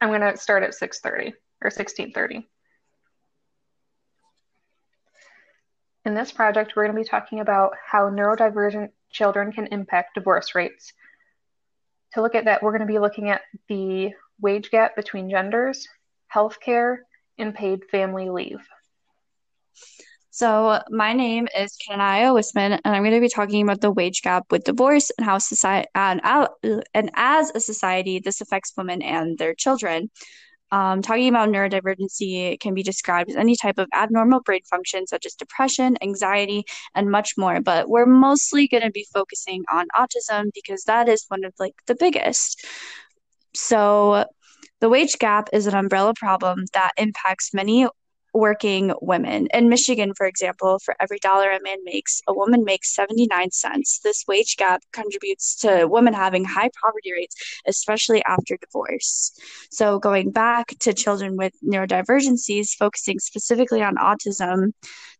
I'm going to start at 6:30 or 16:30. In this project, we're going to be talking about how neurodivergent children can impact divorce rates. To look at that, we're going to be looking at the wage gap between genders, healthcare, and paid family leave. So, my name is Kanaya Wisman, and I'm going to be talking about the wage gap with divorce and how society and, and as a society, this affects women and their children. Um, talking about neurodivergency can be described as any type of abnormal brain function, such as depression, anxiety, and much more. But we're mostly going to be focusing on autism because that is one of like the biggest. So, the wage gap is an umbrella problem that impacts many working women. In Michigan, for example, for every dollar a man makes, a woman makes 79 cents. This wage gap contributes to women having high poverty rates, especially after divorce. So, going back to children with neurodivergencies, focusing specifically on autism,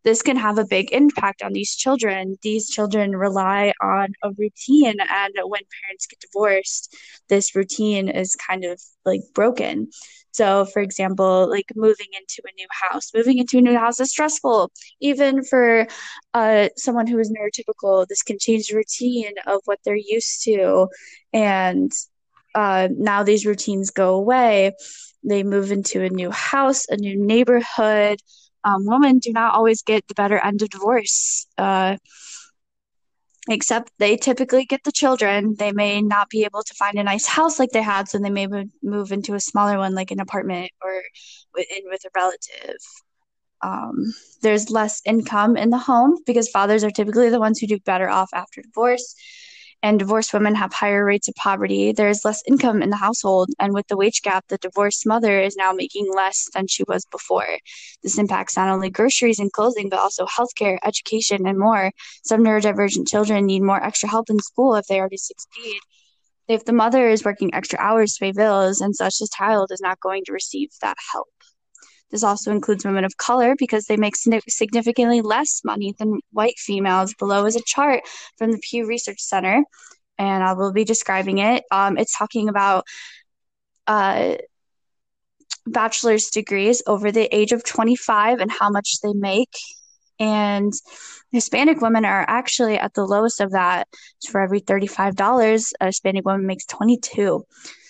this can have a big impact on these children. These children rely on a routine, and when parents get divorced, this routine is kind of like broken. So, for example, like moving into a new house, moving into a new house is stressful. Even for uh, someone who is neurotypical, this can change the routine of what they're used to. And uh, now these routines go away. They move into a new house, a new neighborhood. Um, women do not always get the better end of divorce. Uh, except they typically get the children. They may not be able to find a nice house like they had, so they may move into a smaller one, like an apartment or in with a relative. Um, there's less income in the home because fathers are typically the ones who do better off after divorce and divorced women have higher rates of poverty. There is less income in the household, and with the wage gap, the divorced mother is now making less than she was before. This impacts not only groceries and clothing, but also healthcare, education, and more. Some neurodivergent children need more extra help in school if they are to succeed. If the mother is working extra hours to pay bills and such, the child is not going to receive that help. This also includes women of color because they make significantly less money than white females. Below is a chart from the Pew Research Center, and I will be describing it. Um, it's talking about uh, bachelor's degrees over the age of 25 and how much they make. And Hispanic women are actually at the lowest of that. For every $35, a Hispanic woman makes 22.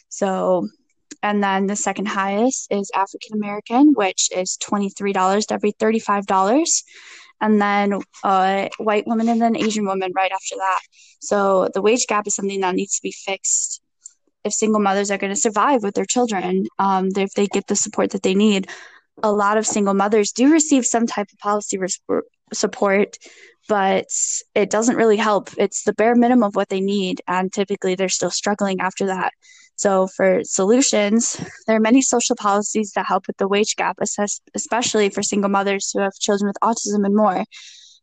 So and then the second highest is African American, which is $23 to every $35. And then uh, white woman and then Asian woman right after that. So the wage gap is something that needs to be fixed if single mothers are going to survive with their children, um, if they get the support that they need. A lot of single mothers do receive some type of policy res- support, but it doesn't really help. It's the bare minimum of what they need, and typically they're still struggling after that. So, for solutions, there are many social policies that help with the wage gap, especially for single mothers who have children with autism and more.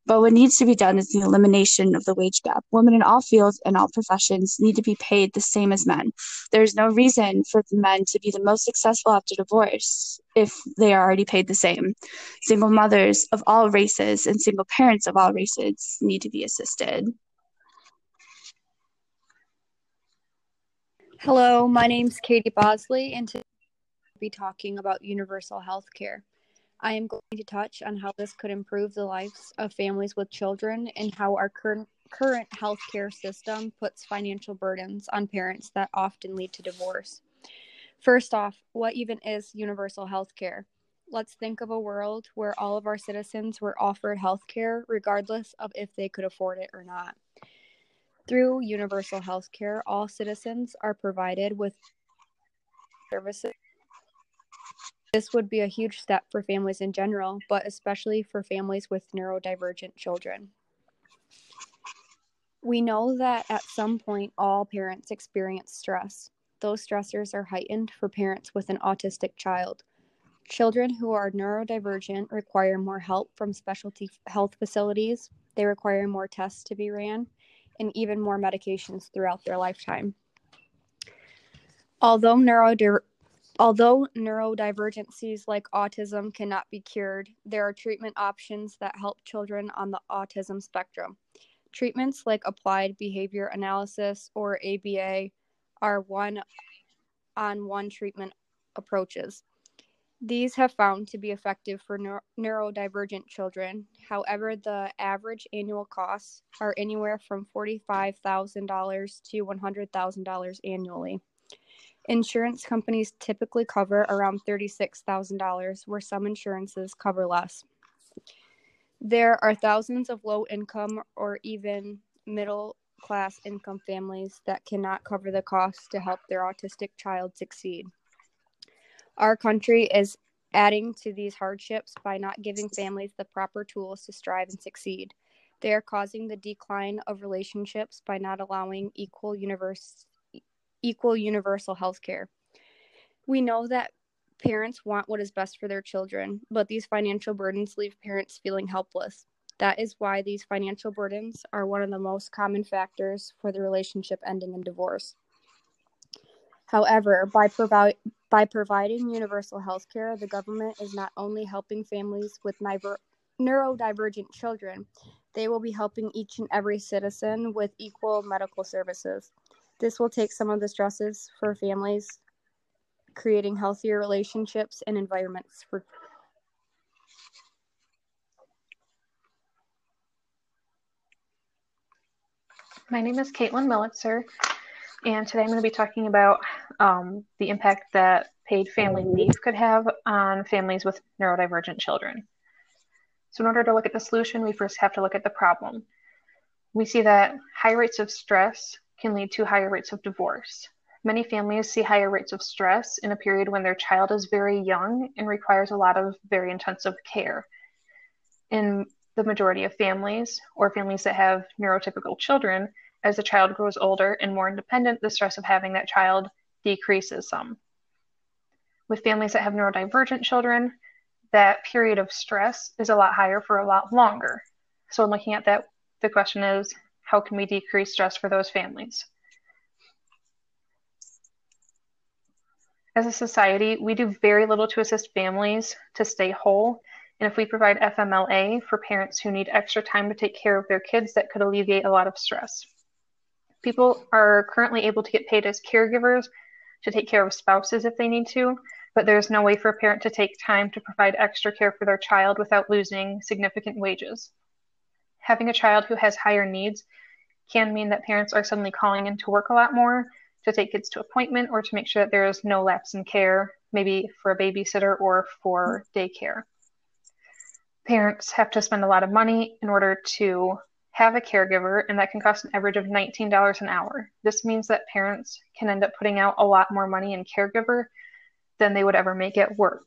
But what needs to be done is the elimination of the wage gap. Women in all fields and all professions need to be paid the same as men. There's no reason for men to be the most successful after divorce if they are already paid the same. Single mothers of all races and single parents of all races need to be assisted. Hello, my name is Katie Bosley, and today we'll be talking about universal health care. I am going to touch on how this could improve the lives of families with children and how our current current healthcare system puts financial burdens on parents that often lead to divorce. First off, what even is universal health care? Let's think of a world where all of our citizens were offered health care regardless of if they could afford it or not. Through universal health care, all citizens are provided with services. This would be a huge step for families in general, but especially for families with neurodivergent children. We know that at some point all parents experience stress. Those stressors are heightened for parents with an autistic child. Children who are neurodivergent require more help from specialty health facilities. They require more tests to be ran and even more medications throughout their lifetime. Although neurodi- although neurodivergencies like autism cannot be cured, there are treatment options that help children on the autism spectrum. Treatments like applied behavior analysis or ABA are one on one treatment approaches. These have found to be effective for neuro- neurodivergent children. However, the average annual costs are anywhere from $45,000 to $100,000 annually. Insurance companies typically cover around $36,000, where some insurances cover less. There are thousands of low income or even middle class income families that cannot cover the costs to help their autistic child succeed. Our country is adding to these hardships by not giving families the proper tools to strive and succeed. They are causing the decline of relationships by not allowing equal universe equal universal health care. We know that parents want what is best for their children, but these financial burdens leave parents feeling helpless. That is why these financial burdens are one of the most common factors for the relationship ending in divorce. However, by, provi- by providing universal health care, the government is not only helping families with niver- neurodivergent children, they will be helping each and every citizen with equal medical services. This will take some of the stresses for families, creating healthier relationships and environments for My name is Caitlin Millitzer, and today I'm going to be talking about um, the impact that paid family leave could have on families with neurodivergent children. So, in order to look at the solution, we first have to look at the problem. We see that high rates of stress can lead to higher rates of divorce. Many families see higher rates of stress in a period when their child is very young and requires a lot of very intensive care. In the majority of families, or families that have neurotypical children, as the child grows older and more independent, the stress of having that child decreases some. With families that have neurodivergent children, that period of stress is a lot higher for a lot longer. So, in looking at that, the question is how can we decrease stress for those families? As a society, we do very little to assist families to stay whole. And if we provide FMLA for parents who need extra time to take care of their kids, that could alleviate a lot of stress. People are currently able to get paid as caregivers to take care of spouses if they need to, but there's no way for a parent to take time to provide extra care for their child without losing significant wages having a child who has higher needs can mean that parents are suddenly calling in to work a lot more to take kids to appointment or to make sure that there is no lapse in care, maybe for a babysitter or for daycare. Parents have to spend a lot of money in order to have a caregiver, and that can cost an average of $19 an hour. This means that parents can end up putting out a lot more money in caregiver than they would ever make at work.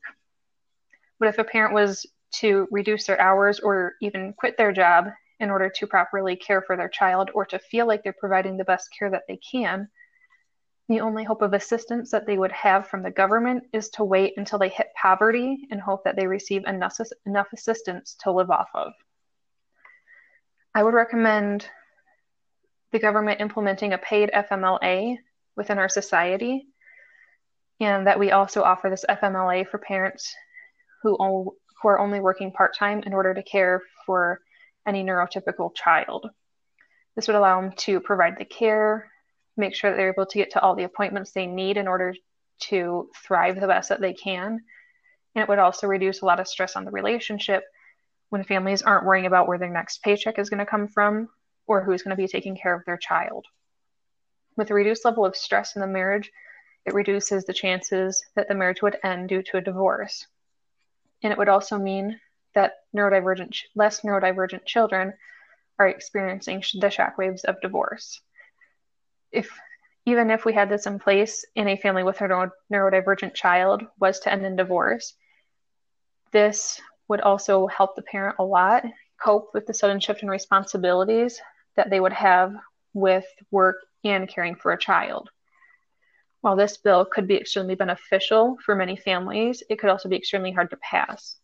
But if a parent was to reduce their hours or even quit their job in order to properly care for their child or to feel like they're providing the best care that they can, the only hope of assistance that they would have from the government is to wait until they hit poverty and hope that they receive enough, enough assistance to live off of. I would recommend the government implementing a paid FMLA within our society, and that we also offer this FMLA for parents who, who are only working part time in order to care for any neurotypical child. This would allow them to provide the care, make sure that they're able to get to all the appointments they need in order to thrive the best that they can. And it would also reduce a lot of stress on the relationship when families aren't worrying about where their next paycheck is going to come from or who's going to be taking care of their child. With a reduced level of stress in the marriage, it reduces the chances that the marriage would end due to a divorce. And it would also mean that neurodivergent, less neurodivergent children are experiencing the shockwaves of divorce. If even if we had this in place in a family with a neurodivergent child was to end in divorce, this would also help the parent a lot cope with the sudden shift in responsibilities that they would have with work and caring for a child. While this bill could be extremely beneficial for many families, it could also be extremely hard to pass.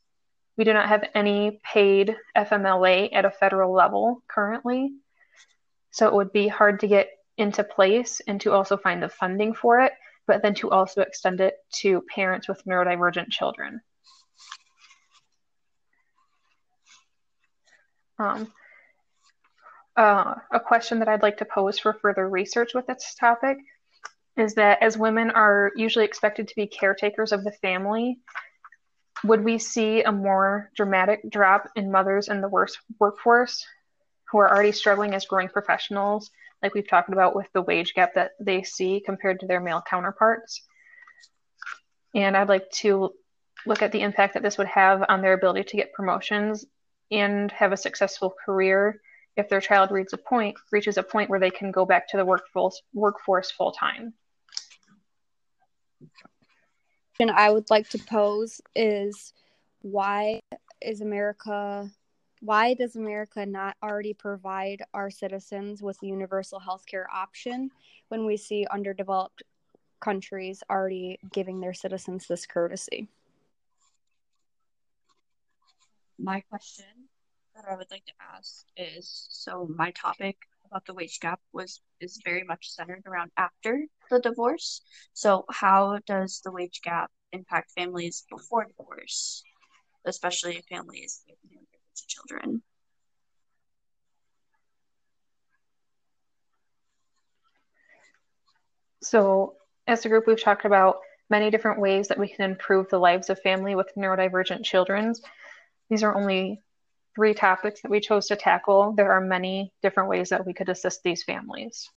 We do not have any paid FMLA at a federal level currently. So it would be hard to get into place and to also find the funding for it, but then to also extend it to parents with neurodivergent children. Um, uh, a question that I'd like to pose for further research with this topic is that as women are usually expected to be caretakers of the family, would we see a more dramatic drop in mothers in the worst workforce who are already struggling as growing professionals, like we've talked about with the wage gap that they see compared to their male counterparts? And I'd like to look at the impact that this would have on their ability to get promotions and have a successful career if their child reaches a point reaches a point where they can go back to the workforce workforce full time. And I would like to pose is why is America why does America not already provide our citizens with a universal healthcare option when we see underdeveloped countries already giving their citizens this courtesy? My question that I would like to ask is so my topic about the wage gap was is very much centered around after the divorce. So how does the wage gap impact families before divorce, especially families to children? So as a group, we've talked about many different ways that we can improve the lives of family with neurodivergent children. These are only three topics that we chose to tackle. There are many different ways that we could assist these families.